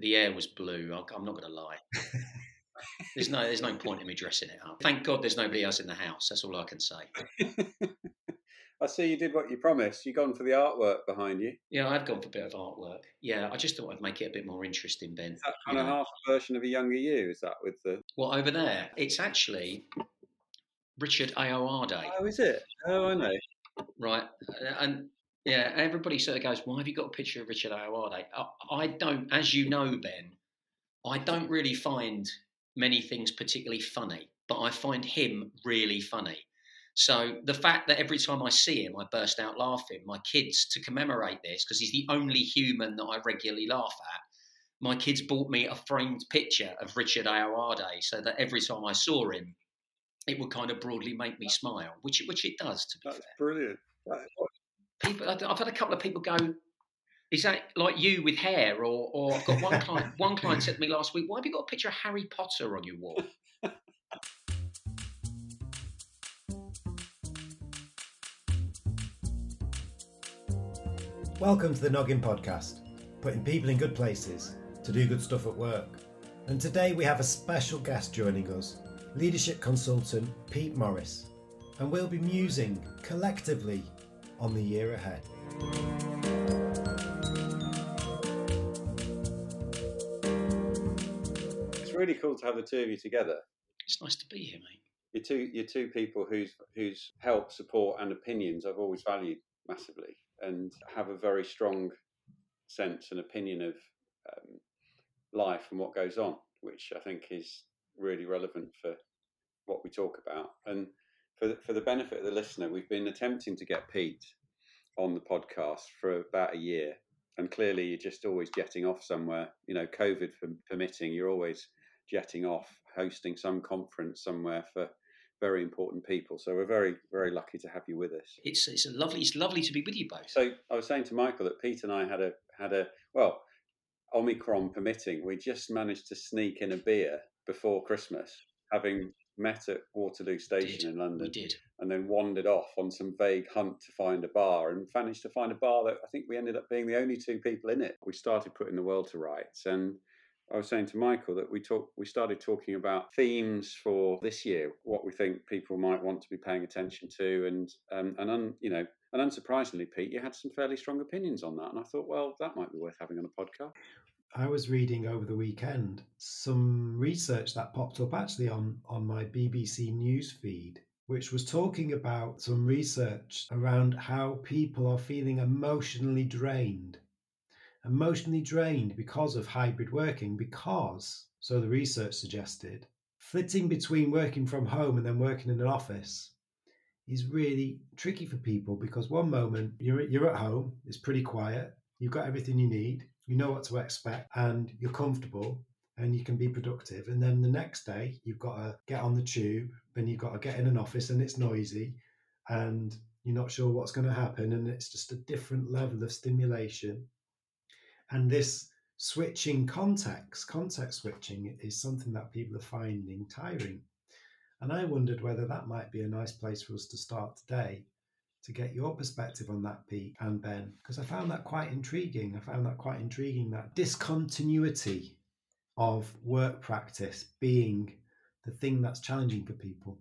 the, air was blue. I'm not going to lie. There's no, there's no point in me dressing it up. Thank God there's nobody else in the house. That's all I can say. I see you did what you promised. You've gone for the artwork behind you. Yeah, I've gone for a bit of artwork. Yeah, I just thought I'd make it a bit more interesting, Ben. Is that kind of half a version of a younger you? Is that with the? Well, over there, it's actually Richard Ayoade, Oh, is it? Oh, I know. right? Uh, and yeah, everybody sort of goes, "Why have you got a picture of Richard Ayoade?" I, I don't, as you know, Ben, I don't really find many things particularly funny, but I find him really funny. So the fact that every time I see him, I burst out laughing. My kids, to commemorate this, because he's the only human that I regularly laugh at, my kids bought me a framed picture of Richard Ayoade, so that every time I saw him, it would kind of broadly make me smile, which which it does. To be That's fair, brilliant. That- people I've I've had a couple of people go. Is that like you with hair, or, or I've got one client. One client said to me last week, "Why have you got a picture of Harry Potter on your wall?" Welcome to the Noggin Podcast, putting people in good places to do good stuff at work. And today we have a special guest joining us, leadership consultant Pete Morris, and we'll be musing collectively on the year ahead. It's really cool to have the two of you together. It's nice to be here, mate. You're two, you're two people whose whose help, support, and opinions I've always valued massively, and have a very strong sense and opinion of um, life and what goes on, which I think is really relevant for what we talk about. And for the, for the benefit of the listener, we've been attempting to get Pete on the podcast for about a year, and clearly you're just always jetting off somewhere. You know, COVID permitting, you're always jetting off, hosting some conference somewhere for very important people. So we're very very lucky to have you with us. It's it's a lovely it's lovely to be with you both. So I was saying to Michael that Pete and I had a had a well, Omicron permitting, we just managed to sneak in a beer before Christmas, having met at Waterloo Station in London, we did. and then wandered off on some vague hunt to find a bar, and managed to find a bar that I think we ended up being the only two people in it. We started putting the world to rights, and I was saying to Michael that we talk, we started talking about themes for this year, what we think people might want to be paying attention to, and um, and un, you know, and unsurprisingly, Pete, you had some fairly strong opinions on that, and I thought, well, that might be worth having on a podcast. I was reading over the weekend some research that popped up actually on, on my BBC News feed, which was talking about some research around how people are feeling emotionally drained. Emotionally drained because of hybrid working, because, so the research suggested, flitting between working from home and then working in an office is really tricky for people because one moment you're, you're at home, it's pretty quiet, you've got everything you need, you know what to expect, and you're comfortable and you can be productive. And then the next day, you've got to get on the tube and you've got to get in an office and it's noisy and you're not sure what's going to happen. And it's just a different level of stimulation. And this switching context, context switching, is something that people are finding tiring. And I wondered whether that might be a nice place for us to start today to get your perspective on that, Pete and Ben, because I found that quite intriguing. I found that quite intriguing that discontinuity of work practice being the thing that's challenging for people.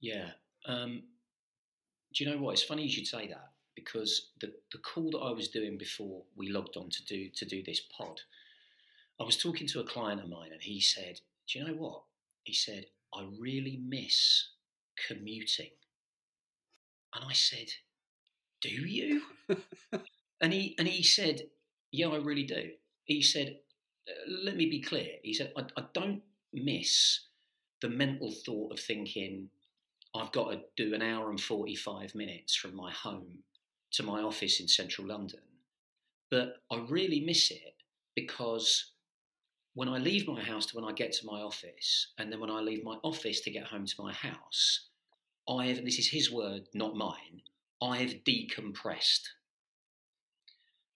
Yeah. Um, do you know what? It's funny you should say that because the, the call that I was doing before we logged on to do to do this pod, I was talking to a client of mine and he said, "Do you know what?" He said, "I really miss commuting." And I said, "Do you?" and he and he said, "Yeah, I really do." He said, "Uh, "Let me be clear." He said, "I, I don't miss the mental thought of thinking." I've got to do an hour and 45 minutes from my home to my office in central London. But I really miss it because when I leave my house to when I get to my office, and then when I leave my office to get home to my house, I've, this is his word, not mine, I've decompressed.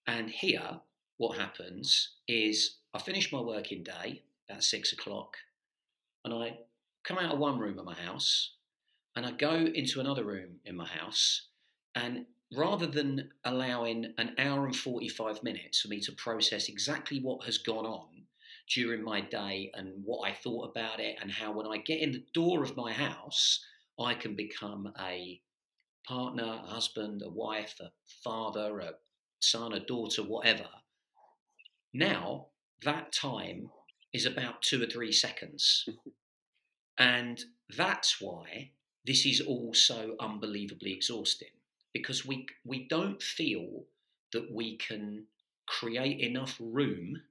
And here, what happens is I finish my working day at six o'clock, and I come out of one room of my house, and I go into another room in my house, and rather than allowing an hour and 45 minutes for me to process exactly what has gone on during my day and what I thought about it, and how when I get in the door of my house, I can become a partner, a husband, a wife, a father, a son, a daughter, whatever. Now, that time is about two or three seconds. and that's why this is all so unbelievably exhausting because we, we don't feel that we can create enough room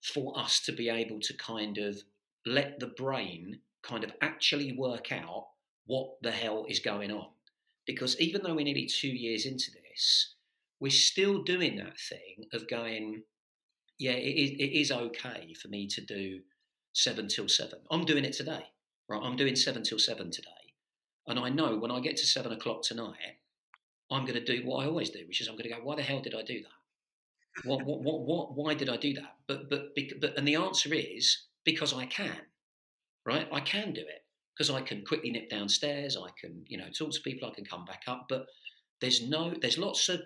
for us to be able to kind of let the brain kind of actually work out what the hell is going on. Because even though we're nearly two years into this, we're still doing that thing of going, yeah, it is, it is okay for me to do seven till seven. I'm doing it today, right? I'm doing seven till seven today. And I know when I get to seven o'clock tonight, I'm going to do what I always do, which is I'm going to go, why the hell did I do that? What, what, what, what, why did I do that? But, but, but, and the answer is because I can, right? I can do it because I can quickly nip downstairs. I can, you know, talk to people. I can come back up. But there's no, there's lots of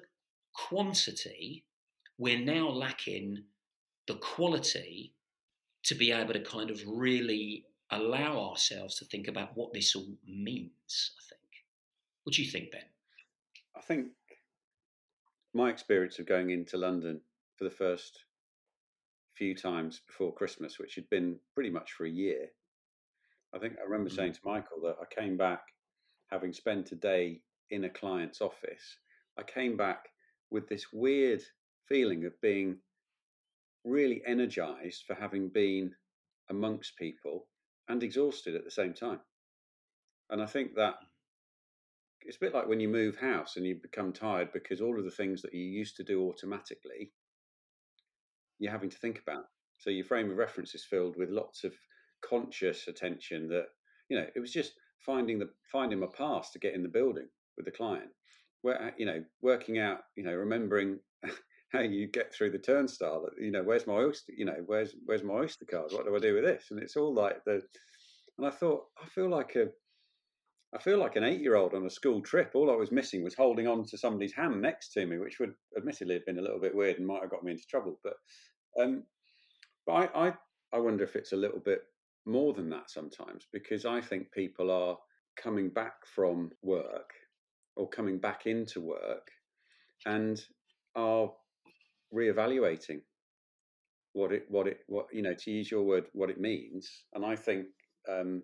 quantity. We're now lacking the quality to be able to kind of really allow ourselves to think about what this all means. I think. What do you think, Ben? I think my experience of going into London for the first few times before Christmas, which had been pretty much for a year, I think I remember saying mm. to Michael that I came back having spent a day in a client's office. I came back with this weird feeling of being really energized for having been amongst people and exhausted at the same time. And I think that it's a bit like when you move house and you become tired because all of the things that you used to do automatically, you're having to think about. So your frame of reference is filled with lots of conscious attention that, you know, it was just finding the finding my pass to get in the building with the client. Where you know, working out, you know, remembering how you get through the turnstile. You know, where's my oyster? You know, where's where's my oyster card? What do I do with this? And it's all like the. And I thought, I feel like a, I feel like an eight-year-old on a school trip. All I was missing was holding on to somebody's hand next to me, which would admittedly have been a little bit weird and might have got me into trouble. But, um, but I, I, I wonder if it's a little bit more than that sometimes because I think people are coming back from work or coming back into work and are reevaluating what it what it what you know to use your word what it means. And i think um,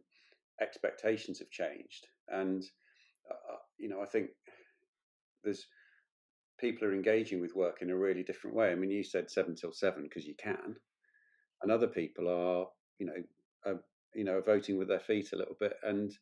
expectations have changed and uh, uh, you know i think there's people are engaging with work in a really different way. I mean you said 7 till 7 because you can and other people are you know are, you know voting with their feet a little bit and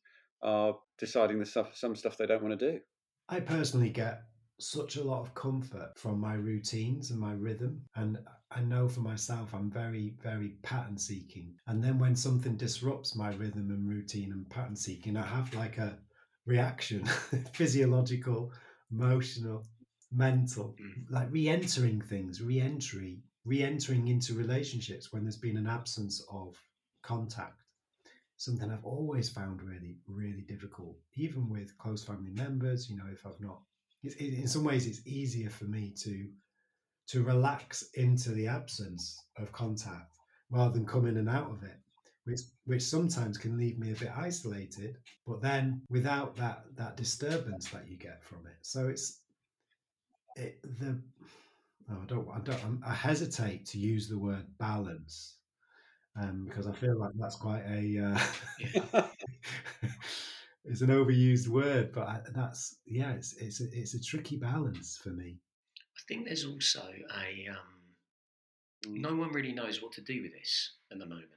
are deciding the stuff some stuff they don't want to do i personally get such a lot of comfort from my routines and my rhythm. And I know for myself, I'm very, very pattern seeking. And then when something disrupts my rhythm and routine and pattern seeking, I have like a reaction physiological, emotional, mental, mm. like re entering things, re entry, re entering into relationships when there's been an absence of contact. Something I've always found really, really difficult, even with close family members. You know, if I've not it, in some ways it's easier for me to to relax into the absence of contact rather than come in and out of it which which sometimes can leave me a bit isolated but then without that that disturbance that you get from it so it's it the oh, I don't I don't I hesitate to use the word balance um, because I feel like that's quite a uh, it's an overused word, but I, that's yeah, it's it's a, it's a tricky balance for me. I think there's also a um, no one really knows what to do with this at the moment,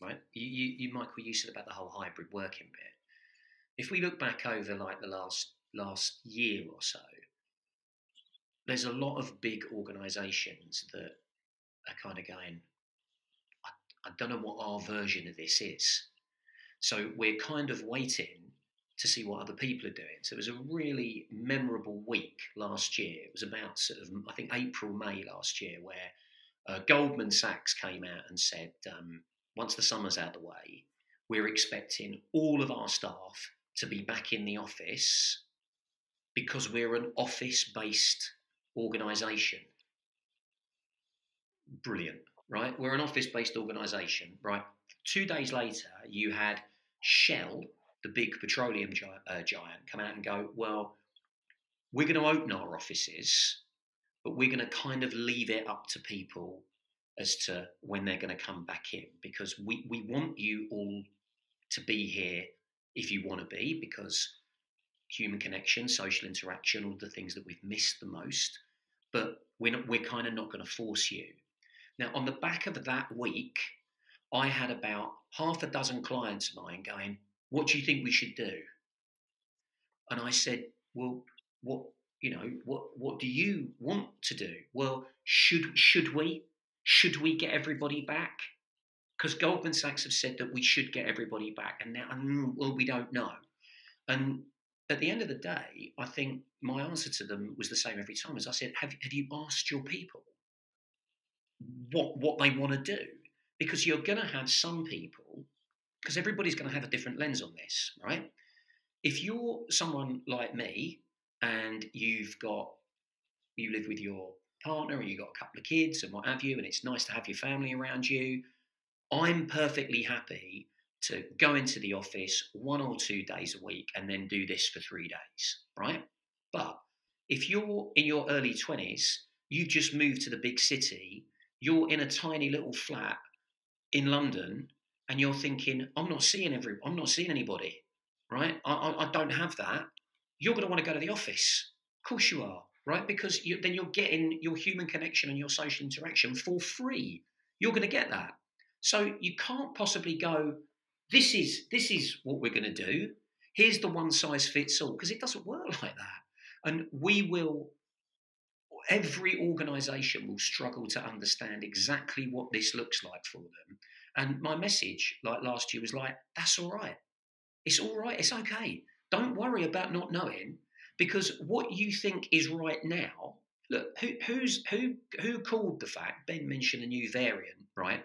right? You, you, you, Michael, you said about the whole hybrid working bit. If we look back over like the last last year or so, there's a lot of big organisations that are kind of going. I, don't know what our version of this is so we're kind of waiting to see what other people are doing. So it was a really memorable week last year. It was about sort of, I think, April, May last year, where uh, Goldman Sachs came out and said, um, once the summer's out the way, we're expecting all of our staff to be back in the office because we're an office based organisation. Brilliant right? We're an office based organization, right? Two days later, you had Shell, the big petroleum giant, uh, giant, come out and go, well, we're going to open our offices, but we're going to kind of leave it up to people as to when they're going to come back in because we, we want you all to be here if you want to be because human connection, social interaction, all the things that we've missed the most. But we're, not, we're kind of not going to force you. Now, on the back of that week, I had about half a dozen clients of mine going, What do you think we should do? And I said, Well, what you know, what what do you want to do? Well, should should we? Should we get everybody back? Because Goldman Sachs have said that we should get everybody back, and now, mm, well, we don't know. And at the end of the day, I think my answer to them was the same every time. As I said, have, have you asked your people what what they want to do? Because you're going to have some people, because everybody's going to have a different lens on this, right? If you're someone like me and you've got you live with your partner and you've got a couple of kids and what have you, and it's nice to have your family around you. I'm perfectly happy to go into the office one or two days a week and then do this for three days, right? But if you're in your early 20s, you just moved to the big city, you're in a tiny little flat in London, and you're thinking, I'm not seeing every, I'm not seeing anybody, right? I, I, I don't have that. You're going to want to go to the office. Of course you are right? Because you, then you're getting your human connection and your social interaction for free. You're going to get that. So you can't possibly go, this is this is what we're going to do. Here's the one size fits all because it doesn't work like that. And we will every organization will struggle to understand exactly what this looks like for them. And my message like last year was like that's all right. It's all right. It's okay. Don't worry about not knowing because what you think is right now look who, who's who who called the fact ben mentioned a new variant right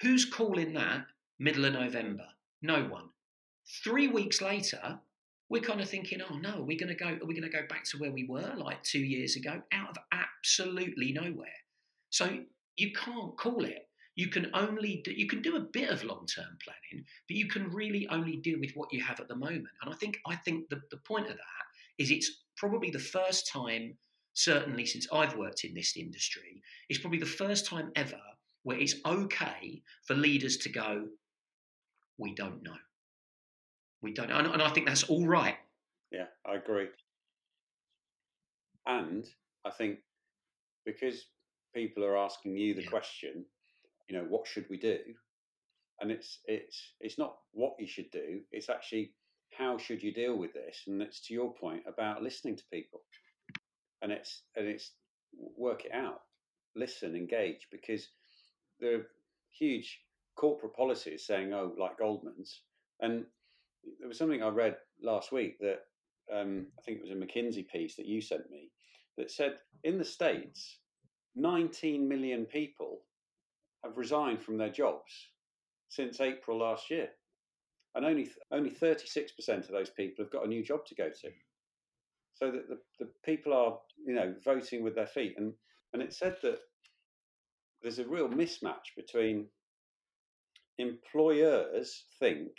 who's calling that middle of november no one three weeks later we're kind of thinking oh no are we going to go are we going to go back to where we were like two years ago? Out of absolutely nowhere. So you can't call it. You can only do, you can do a bit of long-term planning but you can really only deal with what you have at the moment. And i think i think the, the point of that is it's probably the first time, certainly since I've worked in this industry, it's probably the first time ever where it's okay for leaders to go, we don't know. We don't know. And I think that's all right. Yeah, I agree. And I think because people are asking you the yeah. question, you know, what should we do? And it's it's it's not what you should do. It's actually how should you deal with this? And it's to your point about listening to people, and it's and it's work it out, listen, engage, because there are huge corporate policies saying, oh, like Goldman's, and there was something I read last week that um, I think it was a McKinsey piece that you sent me that said in the states, 19 million people have resigned from their jobs since April last year and only only 36% of those people have got a new job to go to. So that the, the people are, you know, voting with their feet. And and it said that there's a real mismatch between employers think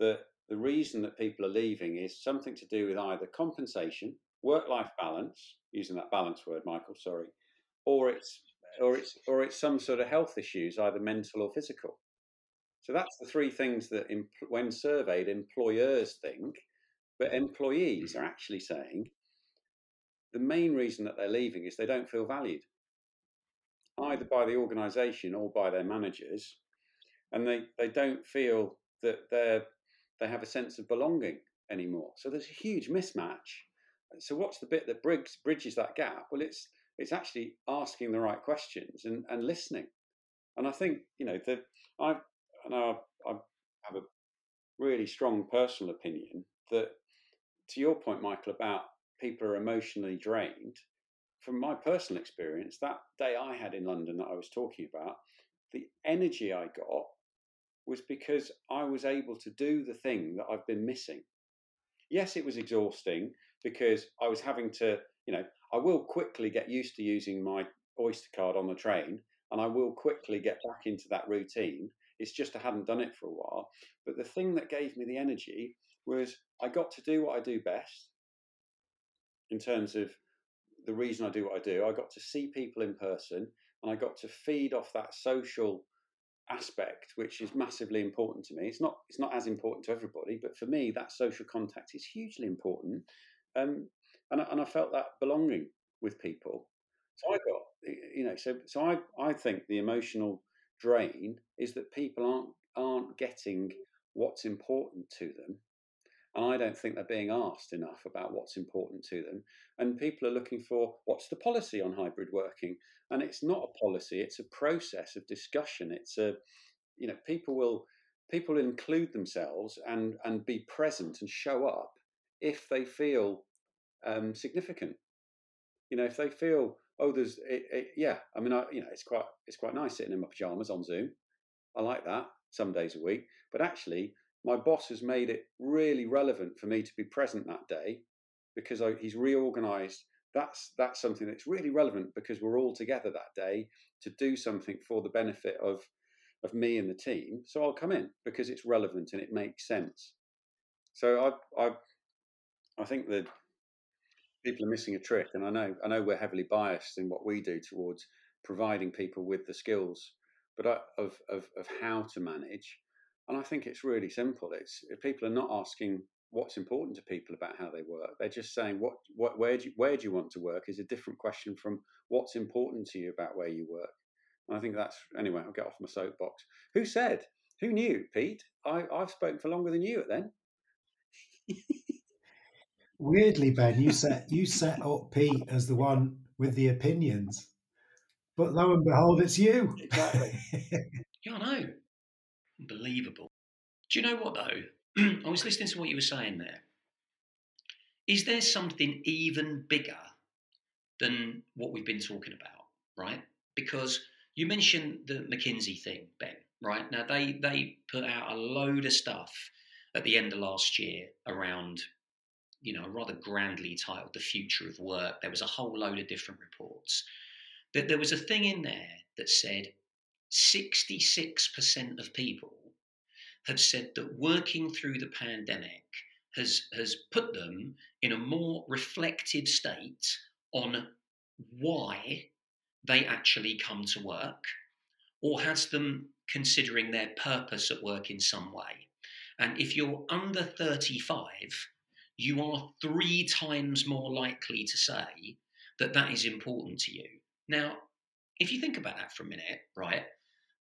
that the reason that people are leaving is something to do with either compensation, work-life balance, using that balance word, Michael, sorry, or it's or it's or it's some sort of health issues, either mental or physical. So that's the three things that, when surveyed, employers think, but employees are actually saying the main reason that they're leaving is they don't feel valued, either by the organisation or by their managers, and they, they don't feel that they're they have a sense of belonging anymore. So there's a huge mismatch. So what's the bit that bridges, bridges that gap? Well, it's it's actually asking the right questions and, and listening. And I think you know the I've and I, I have a really strong personal opinion that, to your point, Michael, about people are emotionally drained. From my personal experience, that day I had in London that I was talking about, the energy I got was because I was able to do the thing that I've been missing. Yes, it was exhausting because I was having to, you know, I will quickly get used to using my Oyster card on the train and I will quickly get back into that routine. It's just I hadn't done it for a while. But the thing that gave me the energy was I got to do what I do best in terms of the reason I do what I do. I got to see people in person and I got to feed off that social aspect, which is massively important to me. It's not it's not as important to everybody, but for me, that social contact is hugely important. Um, and I, and I felt that belonging with people. So I got you know so so I I think the emotional drain is that people aren't aren't getting what's important to them and I don't think they're being asked enough about what's important to them. And people are looking for what's the policy on hybrid working? And it's not a policy, it's a process of discussion. It's a, you know, people will people include themselves and and be present and show up if they feel um, significant. You know, if they feel, oh, there's, it, it, yeah. I mean, I, you know, it's quite it's quite nice sitting in my pajamas on Zoom. I like that some days a week. But actually, my boss has made it really relevant for me to be present that day because I, he's reorganized. That's that's something that's really relevant because we're all together that day to do something for the benefit of of me and the team. So i'll come in because it's relevant and it makes sense. So i i i think that people are missing a trick and i know i know we're heavily biased in what we do towards providing people with the skills but I, of, of of how to manage and I think it's really simple. It's if people are not asking what's important to people about how they work, they're just saying what, what where do you, where do you want to work is a different question from what's important to you about where you work. And I think that's anyway. I'll get off my soapbox. Who said? Who knew, Pete? I, I've spoken for longer than you at then. Weirdly, Ben, you set you set up Pete as the one with the opinions, but lo and behold, it's you. Exactly. yeah, I know. Unbelievable. Do you know what though? I was listening to what you were saying there. Is there something even bigger than what we've been talking about, right? Because you mentioned the McKinsey thing, Ben, right? Now they they put out a load of stuff at the end of last year around, you know, rather grandly titled "The Future of Work." There was a whole load of different reports. That there was a thing in there that said 66% of people have said that working through the pandemic has, has put them in a more reflective state on why they actually come to work or has them considering their purpose at work in some way. And if you're under 35, you are three times more likely to say that that is important to you. Now, if you think about that for a minute, right,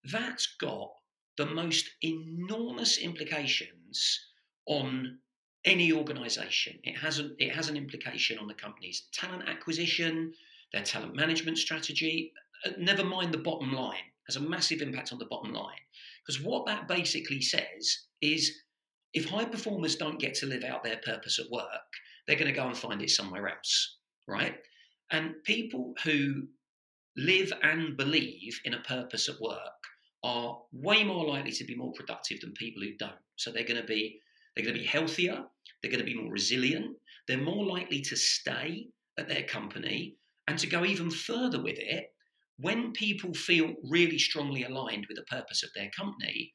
that's got the most enormous implications on any organization. It has, a, it has an implication on the company's talent acquisition, their talent management strategy, uh, never mind the bottom line, has a massive impact on the bottom line. Because what that basically says is if high performers don't get to live out their purpose at work, they're going to go and find it somewhere else, right? And people who live and believe in a purpose at work are way more likely to be more productive than people who don't. So they're going to be they're going to be healthier, they're going to be more resilient, they're more likely to stay at their company and to go even further with it. When people feel really strongly aligned with the purpose of their company,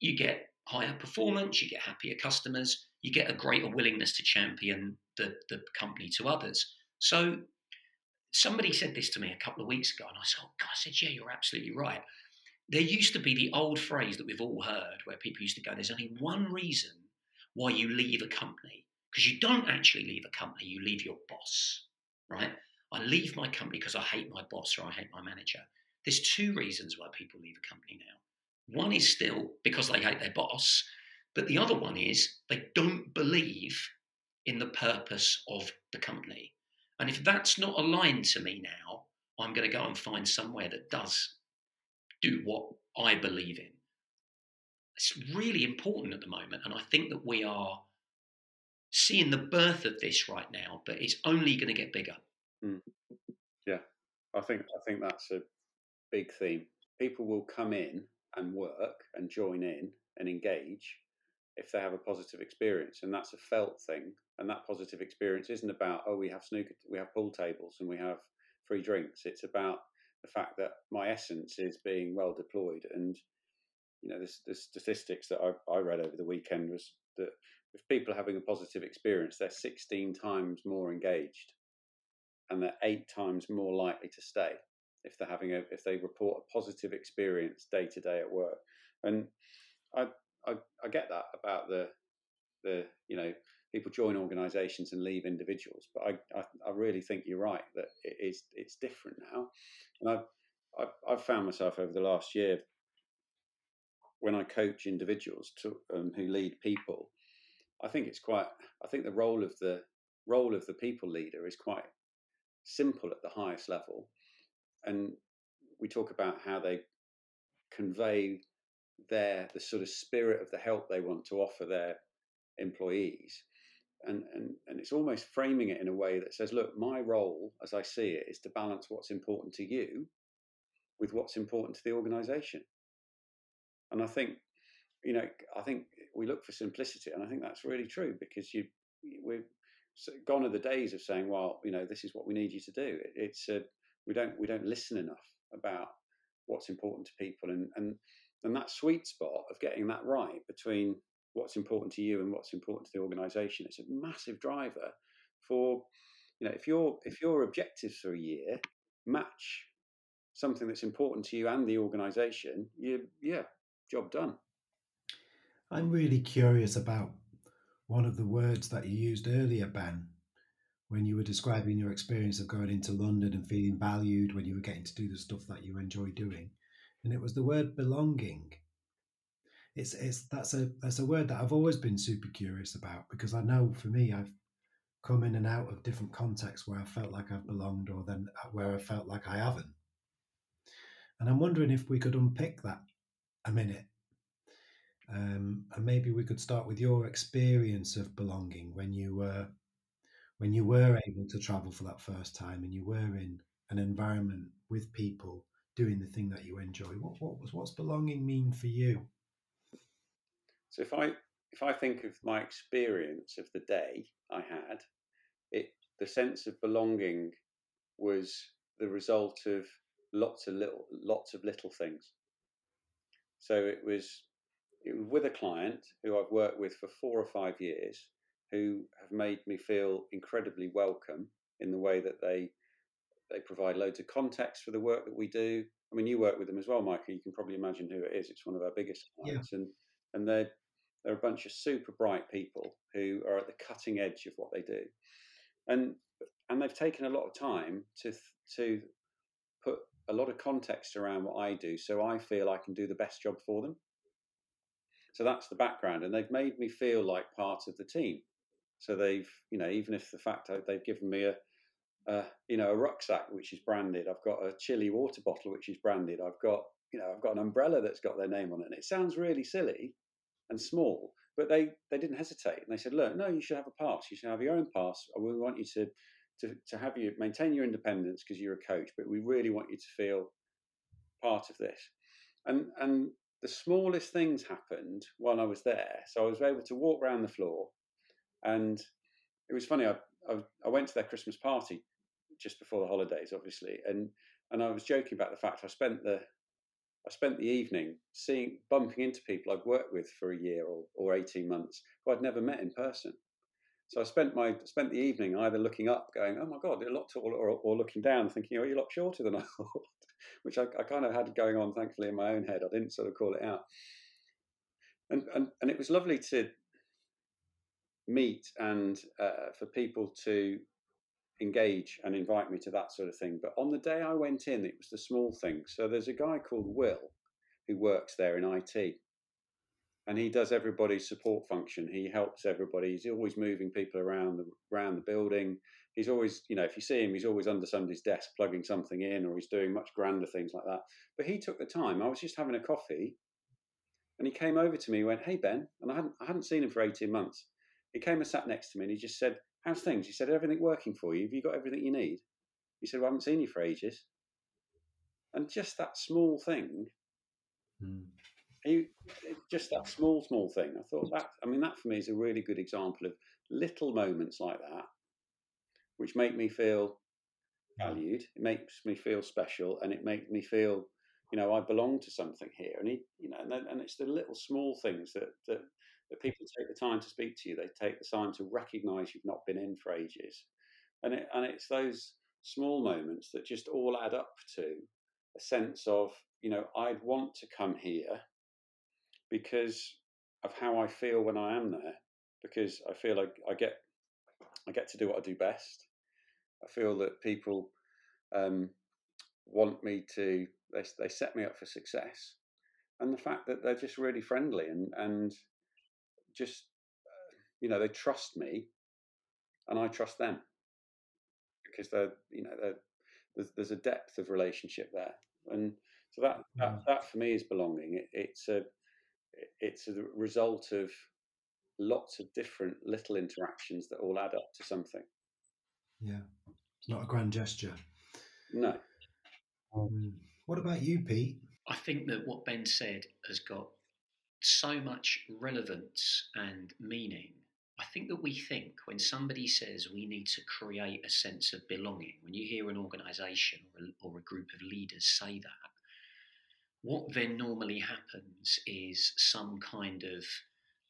you get higher performance, you get happier customers, you get a greater willingness to champion the, the company to others. So somebody said this to me a couple of weeks ago, and I said, oh, God, I said, yeah, you're absolutely right. There used to be the old phrase that we've all heard where people used to go, there's only one reason why you leave a company. Because you don't actually leave a company, you leave your boss, right? I leave my company because I hate my boss or I hate my manager. There's two reasons why people leave a company now. One is still because they hate their boss, but the other one is they don't believe in the purpose of the company. And if that's not aligned to me now, I'm going to go and find somewhere that does do what I believe in. It's really important at the moment. And I think that we are seeing the birth of this right now, but it's only going to get bigger. Mm. Yeah, I think I think that's a big theme. People will come in and work and join in and engage if they have a positive experience, and that's a felt thing. And that positive experience isn't about oh we have snooker, we have pool tables, and we have free drinks. It's about the fact that my essence is being well deployed. And you know, the, statistics that I, I read over the weekend was that if people are having a positive experience, they're 16 times more engaged, and they're eight times more likely to stay if they're having a if they report a positive experience day to day at work. And I, I I get that about the the you know people join organisations and leave individuals. But I, I, I, really think you're right that it is it's different now, and I've, I've, I've found myself over the last year when I coach individuals to um, who lead people. I think it's quite. I think the role of the role of the people leader is quite simple at the highest level, and we talk about how they convey their the sort of spirit of the help they want to offer their employees and, and, and it's almost framing it in a way that says, look, my role, as I see it, is to balance what's important to you with what's important to the organization. And I think, you know, I think we look for simplicity, and I think that's really true because you, we're gone are the days of saying, well, you know, this is what we need you to do. It's a, we don't we don't listen enough about what's important to people, and and and that sweet spot of getting that right between what's important to you and what's important to the organization. It's a massive driver for, you know, if your if your objectives for a year match something that's important to you and the organization, you yeah, job done. I'm really curious about one of the words that you used earlier, Ben, when you were describing your experience of going into London and feeling valued when you were getting to do the stuff that you enjoy doing. And it was the word belonging it's it's that's a that's a word that I've always been super curious about because I know for me I've come in and out of different contexts where I felt like I've belonged or then uh, where I felt like I haven't. And I'm wondering if we could unpick that a minute. Um, and maybe we could start with your experience of belonging when you were when you were able to travel for that first time and you were in an environment with people doing the thing that you enjoy. What what was what's belonging mean for you? So if I if I think of my experience of the day I had, it the sense of belonging was the result of lots of little lots of little things. So it was it was with a client who I've worked with for four or five years, who have made me feel incredibly welcome in the way that they they provide loads of context for the work that we do. I mean, you work with them as well, Michael. You can probably imagine who it is. It's one of our biggest clients, yeah. and and they're they're a bunch of super bright people who are at the cutting edge of what they do, and and they've taken a lot of time to to put a lot of context around what I do, so I feel I can do the best job for them. So that's the background, and they've made me feel like part of the team. So they've, you know, even if the fact they've given me a, a, you know, a rucksack which is branded, I've got a chili water bottle which is branded, I've got, you know, I've got an umbrella that's got their name on it. And it sounds really silly, and small. But they, they didn't hesitate and they said, look, no, you should have a pass. You should have your own pass. We want you to, to, to have you maintain your independence because you're a coach, but we really want you to feel part of this. And, and the smallest things happened while I was there. So I was able to walk around the floor and it was funny. I, I, I went to their Christmas party just before the holidays, obviously. And, and I was joking about the fact I spent the, I spent the evening seeing, bumping into people I'd worked with for a year or, or 18 months who I'd never met in person. So I spent my spent the evening either looking up, going, "Oh my God, you're a lot taller," or, or looking down, thinking, "Oh, you're a lot shorter than I thought," which I, I, kind of had going on, thankfully, in my own head. I didn't sort of call it out, and and and it was lovely to meet and uh, for people to engage and invite me to that sort of thing. But on the day I went in, it was the small things. So there's a guy called Will who works there in IT. And he does everybody's support function. He helps everybody. He's always moving people around the around the building. He's always, you know, if you see him, he's always under somebody's desk plugging something in, or he's doing much grander things like that. But he took the time. I was just having a coffee, and he came over to me. and went, "Hey Ben," and I hadn't I hadn't seen him for eighteen months. He came and sat next to me, and he just said, How's things? He said, Everything working for you? Have you got everything you need? He said, well, I haven't seen you for ages. And just that small thing, mm. he, just that small, small thing. I thought that, I mean, that for me is a really good example of little moments like that, which make me feel valued. It makes me feel special, and it makes me feel, you know, I belong to something here. And it, you know, and, and it's the little small things that that that people take the time to speak to you. They take the time to recognise you've not been in for ages, and it, and it's those small moments that just all add up to a sense of, you know, I'd want to come here because of how I feel when I am there, because I feel like I get I get to do what I do best. I feel that people um, want me to they they set me up for success, and the fact that they're just really friendly and and just uh, you know they trust me, and I trust them because they're you know they're, there's there's a depth of relationship there, and so that that, mm. that for me is belonging. It, it's a it's a result of lots of different little interactions that all add up to something. Yeah, it's not a grand gesture. No. Um, what about you, Pete? I think that what Ben said has got so much relevance and meaning. I think that we think when somebody says we need to create a sense of belonging, when you hear an organization or a, or a group of leaders say that, what then normally happens is some kind of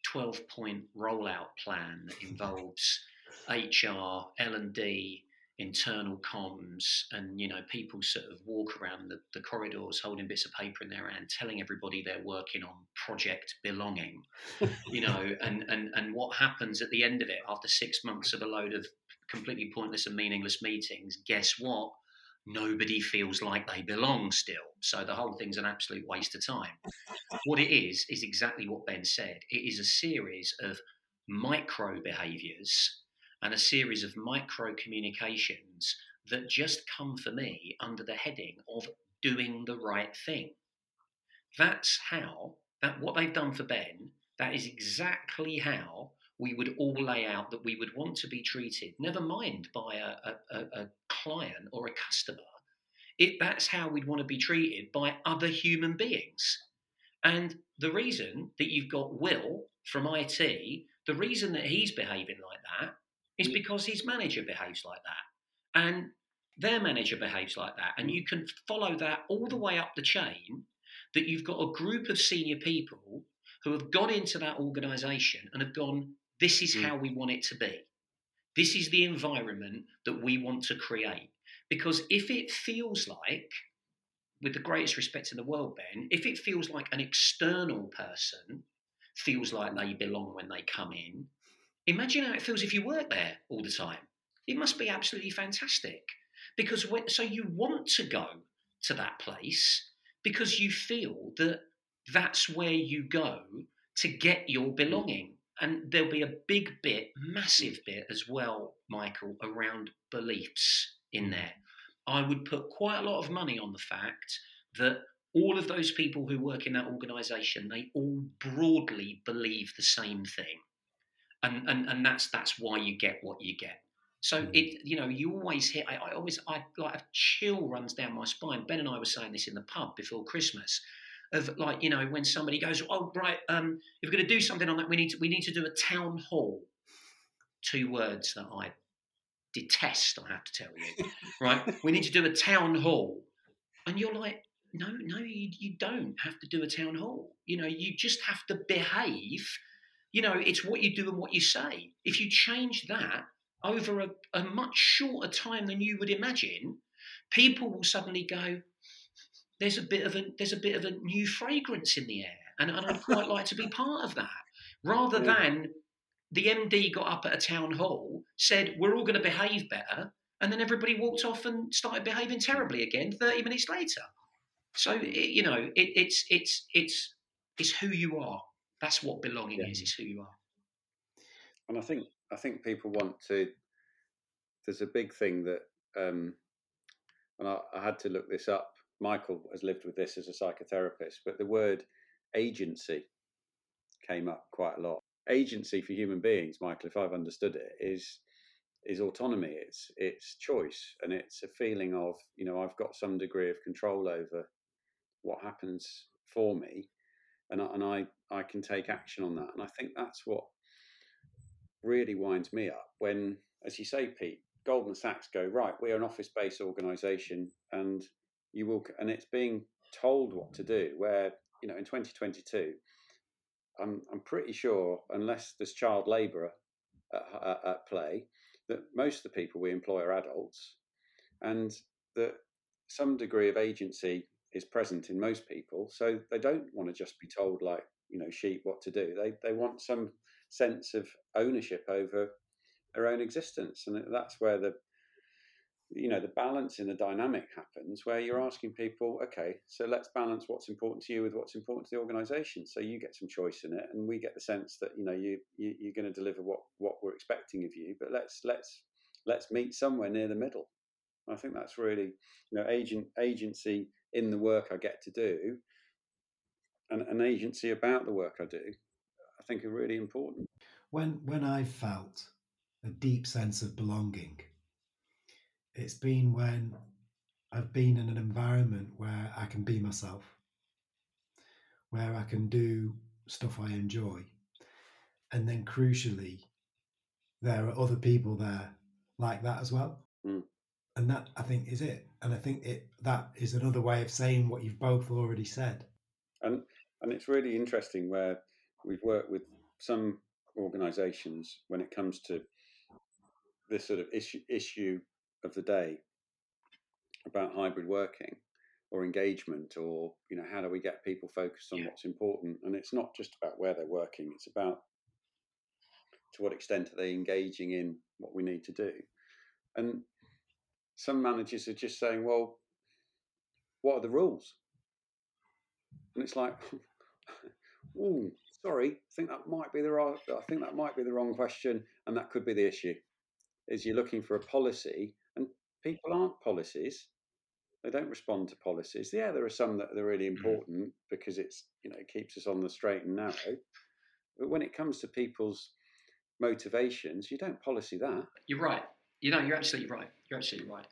12 point rollout plan that involves HR, L&D, internal comms and you know people sort of walk around the, the corridors holding bits of paper in their hand telling everybody they're working on project belonging you know and, and and what happens at the end of it after six months of a load of completely pointless and meaningless meetings guess what nobody feels like they belong still. So the whole thing's an absolute waste of time. What it is, is exactly what Ben said. It is a series of micro behaviors and a series of micro communications that just come for me under the heading of doing the right thing. That's how, that what they've done for Ben, that is exactly how we would all lay out that we would want to be treated, never mind by a, a, a client or a customer. It, that's how we'd want to be treated by other human beings. And the reason that you've got Will from IT, the reason that he's behaving like that is because his manager behaves like that. And their manager behaves like that. And you can follow that all the way up the chain that you've got a group of senior people who have gone into that organization and have gone, this is mm. how we want it to be. This is the environment that we want to create. Because if it feels like, with the greatest respect in the world, Ben, if it feels like an external person feels like they belong when they come in, imagine how it feels if you work there all the time. It must be absolutely fantastic. Because when, so you want to go to that place because you feel that that's where you go to get your belonging. And there'll be a big bit, massive bit as well, Michael, around beliefs in there. I would put quite a lot of money on the fact that all of those people who work in that organisation, they all broadly believe the same thing. And, and, and that's that's why you get what you get. So mm. it, you know, you always hear. I, I, always, I like a chill runs down my spine. Ben and I were saying this in the pub before Christmas of like you know when somebody goes oh right um, if we're going to do something on that we need to we need to do a town hall two words that i detest i have to tell you right we need to do a town hall and you're like no no you, you don't have to do a town hall you know you just have to behave you know it's what you do and what you say if you change that over a, a much shorter time than you would imagine people will suddenly go there's a bit of a there's a bit of a new fragrance in the air, and, and I'd quite like to be part of that, rather than the MD got up at a town hall, said we're all going to behave better, and then everybody walked off and started behaving terribly again 30 minutes later. So it, you know, it, it's it's it's it's who you are. That's what belonging yeah. is. Is who you are. And I think I think people want to. There's a big thing that, um, and I, I had to look this up Michael has lived with this as a psychotherapist, but the word agency came up quite a lot. Agency for human beings, Michael, if I've understood it, is is autonomy. It's it's choice, and it's a feeling of you know I've got some degree of control over what happens for me, and I, and I I can take action on that. And I think that's what really winds me up when, as you say, Pete, Goldman Sachs go right, we're an office-based organisation, and you will, and it's being told what to do. Where you know in 2022, I'm I'm pretty sure unless there's child labour at, at, at play, that most of the people we employ are adults, and that some degree of agency is present in most people. So they don't want to just be told like you know sheep what to do. They they want some sense of ownership over their own existence, and that's where the you know the balance in the dynamic happens where you're asking people okay so let's balance what's important to you with what's important to the organization so you get some choice in it and we get the sense that you know you, you you're going to deliver what what we're expecting of you but let's let's let's meet somewhere near the middle i think that's really you know agent agency in the work i get to do and an agency about the work i do i think are really important when when i felt a deep sense of belonging it's been when I've been in an environment where I can be myself, where I can do stuff I enjoy. And then crucially, there are other people there like that as well. Mm. And that I think is it. And I think it that is another way of saying what you've both already said. And and it's really interesting where we've worked with some organizations when it comes to this sort of issue issue of the day about hybrid working or engagement or you know how do we get people focused on yeah. what's important and it's not just about where they're working it's about to what extent are they engaging in what we need to do and some managers are just saying well what are the rules and it's like oh sorry i think that might be the right i think that might be the wrong question and that could be the issue is you're looking for a policy and people aren't policies. They don't respond to policies. Yeah, there are some that are really mm. important because it's you know it keeps us on the straight and narrow. But when it comes to people's motivations, you don't policy that. You're right. You know, you're absolutely right. You're absolutely right.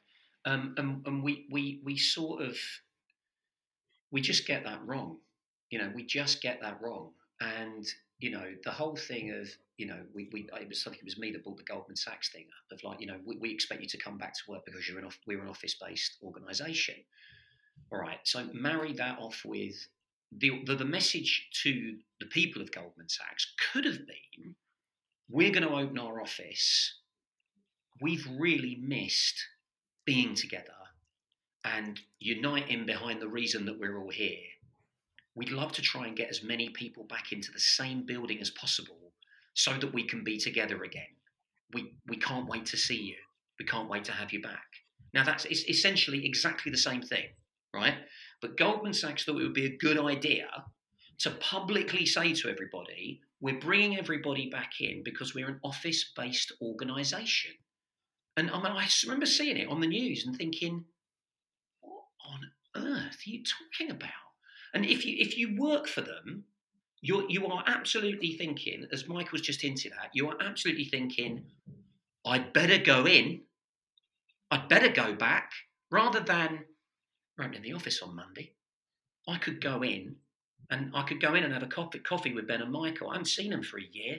Um, and and we we we sort of we just get that wrong. You know, we just get that wrong. And you know, the whole thing of you know, we, we it was something it was me that brought the Goldman Sachs thing up of like, you know, we, we expect you to come back to work because you're an off, we're an office based organisation. All right, so marry that off with the, the the message to the people of Goldman Sachs could have been, we're going to open our office. We've really missed being together and uniting behind the reason that we're all here. We'd love to try and get as many people back into the same building as possible so that we can be together again. We, we can't wait to see you. We can't wait to have you back. Now, that's essentially exactly the same thing, right? But Goldman Sachs thought it would be a good idea to publicly say to everybody, we're bringing everybody back in because we're an office based organization. And I, mean, I remember seeing it on the news and thinking, what on earth are you talking about? And if you if you work for them, you're, you are absolutely thinking, as Michael's just hinted at, you are absolutely thinking, I'd better go in, I'd better go back, rather than we're in the office on Monday. I could go in and I could go in and have a coffee, coffee with Ben and Michael. I haven't seen them for a year,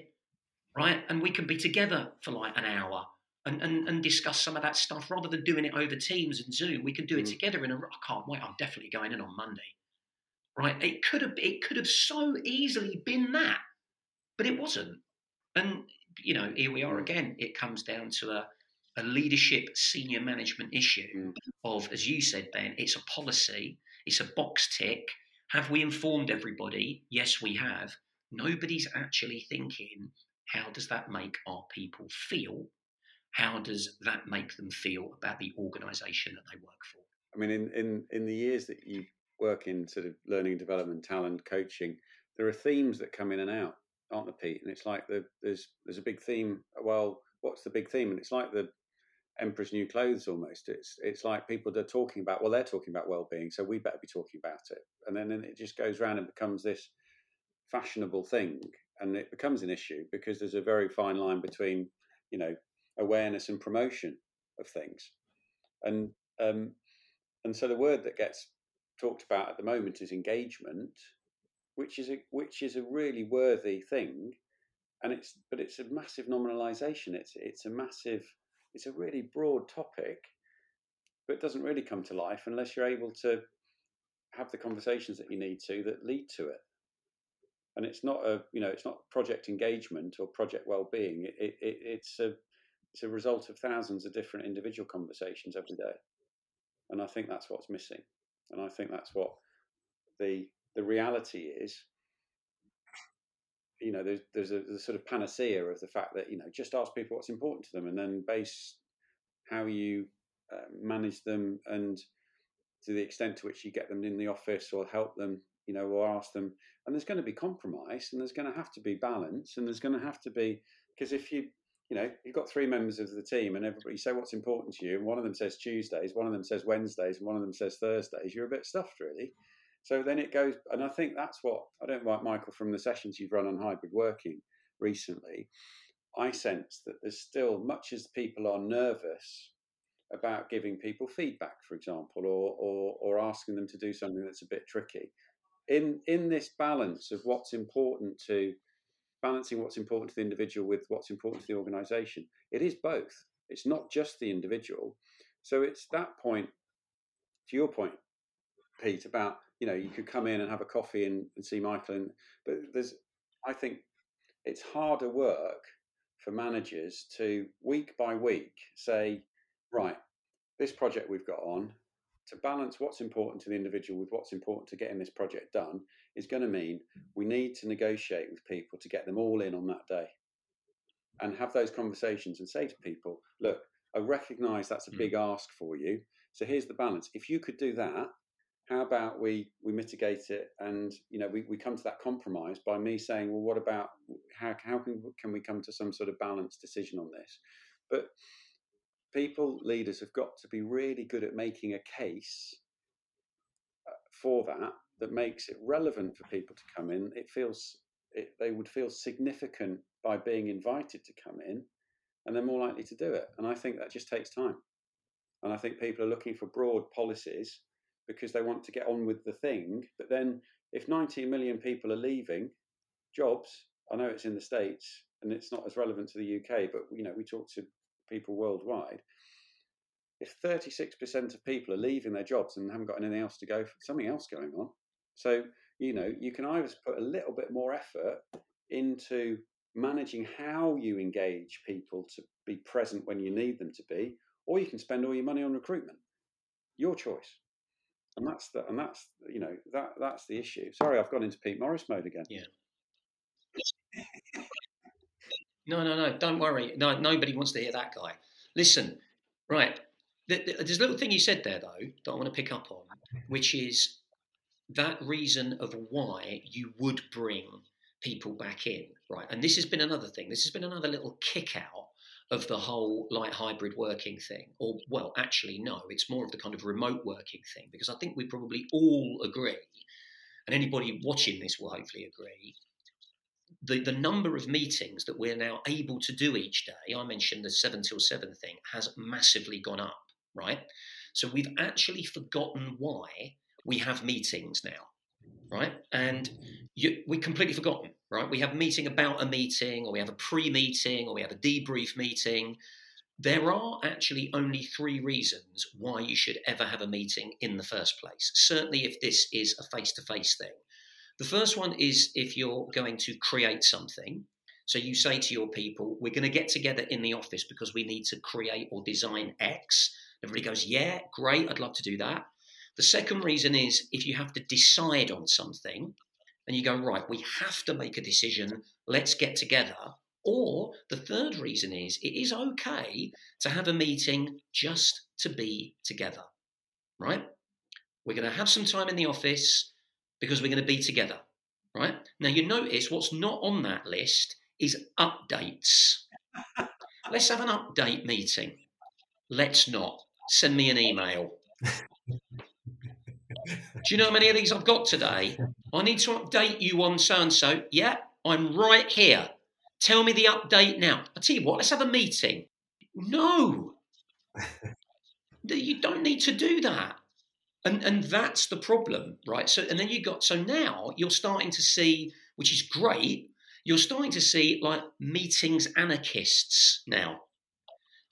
right? And we can be together for like an hour and, and, and discuss some of that stuff rather than doing it over Teams and Zoom. We can do it mm. together in a. I can't wait. I'm definitely going in on Monday right? It could have it could have so easily been that, but it wasn't. And you know, here we are again. It comes down to a, a leadership, senior management issue mm. of, as you said, Ben, it's a policy, it's a box tick. Have we informed everybody? Yes, we have. Nobody's actually thinking, how does that make our people feel? How does that make them feel about the organisation that they work for? I mean, in, in, in the years that you work in sort of learning development, talent coaching, there are themes that come in and out, aren't there, Pete? And it's like the, there's there's a big theme. Well, what's the big theme? And it's like the Emperor's New Clothes almost. It's it's like people are talking about. Well, they're talking about well-being, so we better be talking about it. And then, then it just goes around and becomes this fashionable thing, and it becomes an issue because there's a very fine line between you know awareness and promotion of things, and um, and so the word that gets talked about at the moment is engagement, which is a which is a really worthy thing, and it's but it's a massive nominalisation. It's it's a massive it's a really broad topic, but it doesn't really come to life unless you're able to have the conversations that you need to that lead to it. And it's not a you know it's not project engagement or project well-being. It, it, it's a it's a result of thousands of different individual conversations every day, and I think that's what's missing. And I think that's what the the reality is. You know there's there's a, sort of panacea of the fact that you know just ask people what's important to them and then base how you uh, manage them and to the extent to which you get them in the office or help them you know or ask them. And there's going to be compromise and there's going to have to be balance and there's going to have to be because if you you know you've got three members of the team and everybody say what's important to you and one of them says tuesdays one of them says wednesdays and one of them says thursdays you're a bit stuffed really so then it goes, and I think that's what I don't like, Michael, from the sessions you've run on hybrid working recently. I sense that there's still, much as people are nervous about giving people feedback, for example, or, or, or asking them to do something that's a bit tricky. In, in this balance of what's important to balancing what's important to the individual with what's important to the organization, it is both. It's not just the individual. So it's that point, to your point, Pete, about you know you could come in and have a coffee and, and see Michael, and but there's I think it's harder work for managers to week by week say, right, this project we've got on to balance what's important to the individual with what's important to getting this project done is going to mean we need to negotiate with people to get them all in on that day and have those conversations and say to people, look, I recognize that's a hmm. big ask for you. So here's the balance. If you could do that, how about we we mitigate it and you know we, we come to that compromise by me saying well what about how, how can, can we come to some sort of balanced decision on this but people leaders have got to be really good at making a case uh, for that that makes it relevant for people to come in it feels it, they would feel significant by being invited to come in and they're more likely to do it and i think that just takes time and i think people are looking for broad policies because they want to get on with the thing. But then, if 19 million people are leaving jobs, I know it's in the States and it's not as relevant to the UK, but you know, we talk to people worldwide. If 36% of people are leaving their jobs and haven't got anything else to go, for, something else going on. So, you know, you can either put a little bit more effort into managing how you engage people to be present when you need them to be, or you can spend all your money on recruitment. Your choice and that's the and that's you know that that's the issue. Sorry, I've gone into Pete Morris mode again. Yeah. no, no, no. Don't worry. No, nobody wants to hear that guy. Listen, right. There's a little thing you said there though that I want to pick up on, which is that reason of why you would bring people back in, right? And this has been another thing. This has been another little kick out of the whole like hybrid working thing. Or, well, actually, no, it's more of the kind of remote working thing because I think we probably all agree, and anybody watching this will hopefully agree. The, the number of meetings that we're now able to do each day, I mentioned the seven till seven thing, has massively gone up, right? So we've actually forgotten why we have meetings now right? And you, we completely forgotten, right? We have a meeting about a meeting, or we have a pre-meeting, or we have a debrief meeting. There are actually only three reasons why you should ever have a meeting in the first place. Certainly, if this is a face-to-face thing. The first one is if you're going to create something. So you say to your people, "We're going to get together in the office because we need to create or design X." Everybody goes, "Yeah, great, I'd love to do that." The second reason is if you have to decide on something and you go, right, we have to make a decision, let's get together. Or the third reason is it is okay to have a meeting just to be together, right? We're going to have some time in the office because we're going to be together, right? Now, you notice what's not on that list is updates. Let's have an update meeting. Let's not. Send me an email. Do you know how many of these I've got today? I need to update you on so and so. Yeah, I'm right here. Tell me the update now. I tell you what, let's have a meeting. No, you don't need to do that. And, and that's the problem, right? So, and then you got, so now you're starting to see, which is great, you're starting to see like meetings anarchists now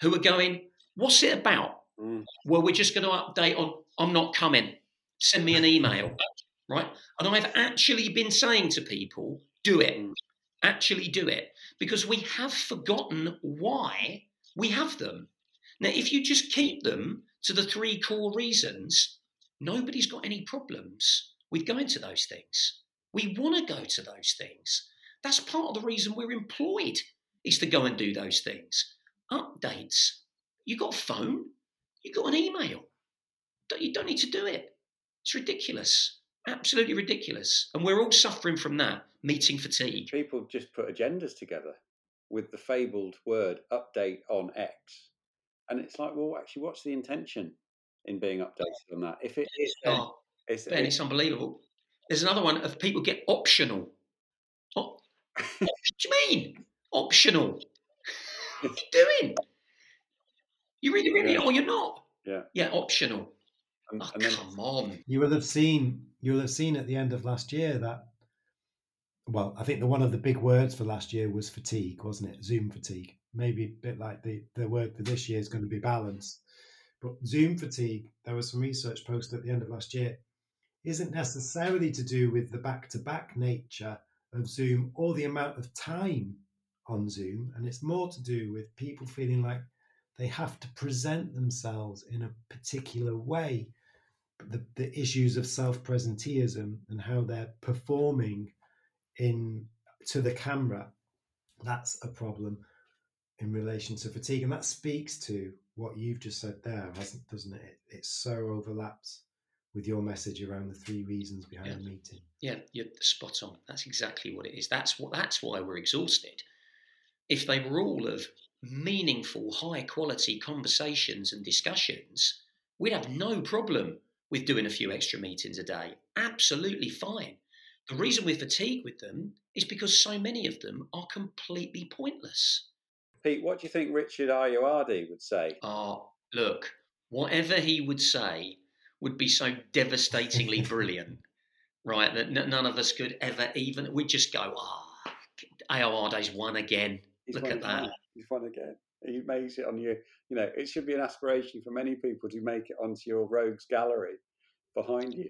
who are going, What's it about? Mm. Well, we're just going to update on, I'm not coming. Send me an email. Right. And I've actually been saying to people, Do it. Mm. Actually do it. Because we have forgotten why we have them. Now, if you just keep them to the three core reasons, nobody's got any problems with going to those things. We want to go to those things. That's part of the reason we're employed is to go and do those things. Updates. You got a phone, you got an email. You don't need to do it. It's ridiculous. Absolutely ridiculous. And we're all suffering from that meeting fatigue. People just put agendas together with the fabled word update on X. And it's like, well, actually, what's the intention in being updated on that? If it is, then Oh, it's, Ben, it's unbelievable. There's another one of people get optional. Op- what do you mean? Optional. what are you doing? You really, really, Yeah. or you're not? Yeah. Yeah, optional. And, Oh, and then come on. You will have seen you will have seen at the end of last year that well, I think the one of the big words for last year was fatigue, wasn't it? Zoom fatigue. Maybe a bit like the, the word for this year is going to be balance. But Zoom fatigue, there was some research posted at the end of last year, isn't necessarily to do with the back to back nature of Zoom or the amount of time on Zoom. And it's more to do with people feeling like they have to present themselves in a particular way the, the issues of self-presenteeism and how they're performing in to the camera that's a problem in relation to fatigue and that speaks to what you've just said there hasn't doesn't it it, it so overlaps with your message around the three reasons behind Yeah. the meeting Yeah, you're spot on. That's exactly what it is. That's what. That's why we're exhausted. If they were all of meaningful, high quality conversations and discussions, we'd have no problem with doing a few extra meetings a day. Absolutely fine. The reason we're fatigued with them is because so many of them are completely pointless. Pete, what do you think Richard Ayoade would say? Oh, look, whatever he would say would be so devastatingly brilliant, right? That n- none of us could ever even. We'd just go, ah, oh, Ayoade's won again. He's Look won at again. that. He's won again. He makes it on your, you know, it should be an aspiration for many people to make it onto your rogues gallery behind you.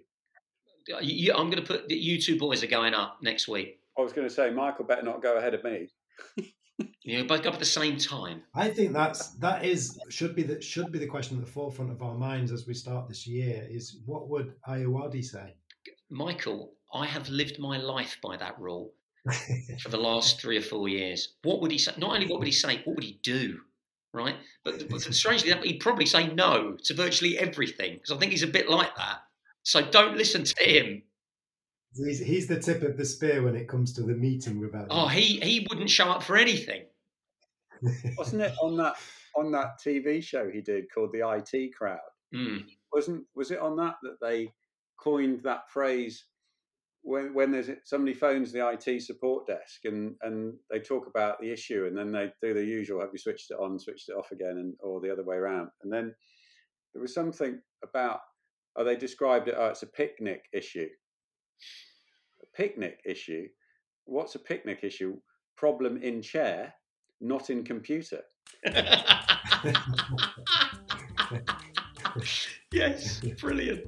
You, I'm going to put you two boys are going up next week. I was going to say, Michael better not go ahead of me. You know, both go up at the same time. i think that's that is should be the should be the question at the forefront of our minds as we start this year is what would Ayoade say Michael, I have lived my life by that rule for the last three or four years. What would he say? Not only what would he say, what would he do? Right? But, but strangely enough, he'd probably say no to virtually everything because I think he's a bit like that. So don't listen to him. he's, he's the tip of the spear when it comes to the meeting rebellion Oh, he he wouldn't show up for anything. Wasn't it on that on that TV show he did called the IT Crowd? Mm. Wasn't was it on that that they coined that phrase when when there's somebody phones the IT support desk and and they talk about the issue and then they do the usual have you switched it on switched it off again and or the other way around. And then there was something about oh they described it oh it's a picnic issue. A picnic issue? What's a picnic issue? Problem in chair not in computer. Yes, brilliant.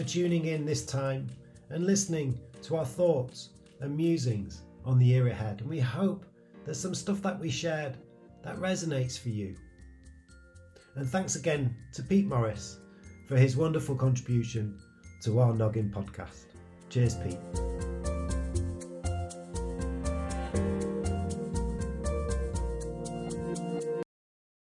For tuning in this time and listening to our thoughts and musings on the year ahead. And we hope there's some stuff that we shared that resonates for you. And thanks again to Pete Morris for his wonderful contribution to our Noggin podcast. Cheers, Pete.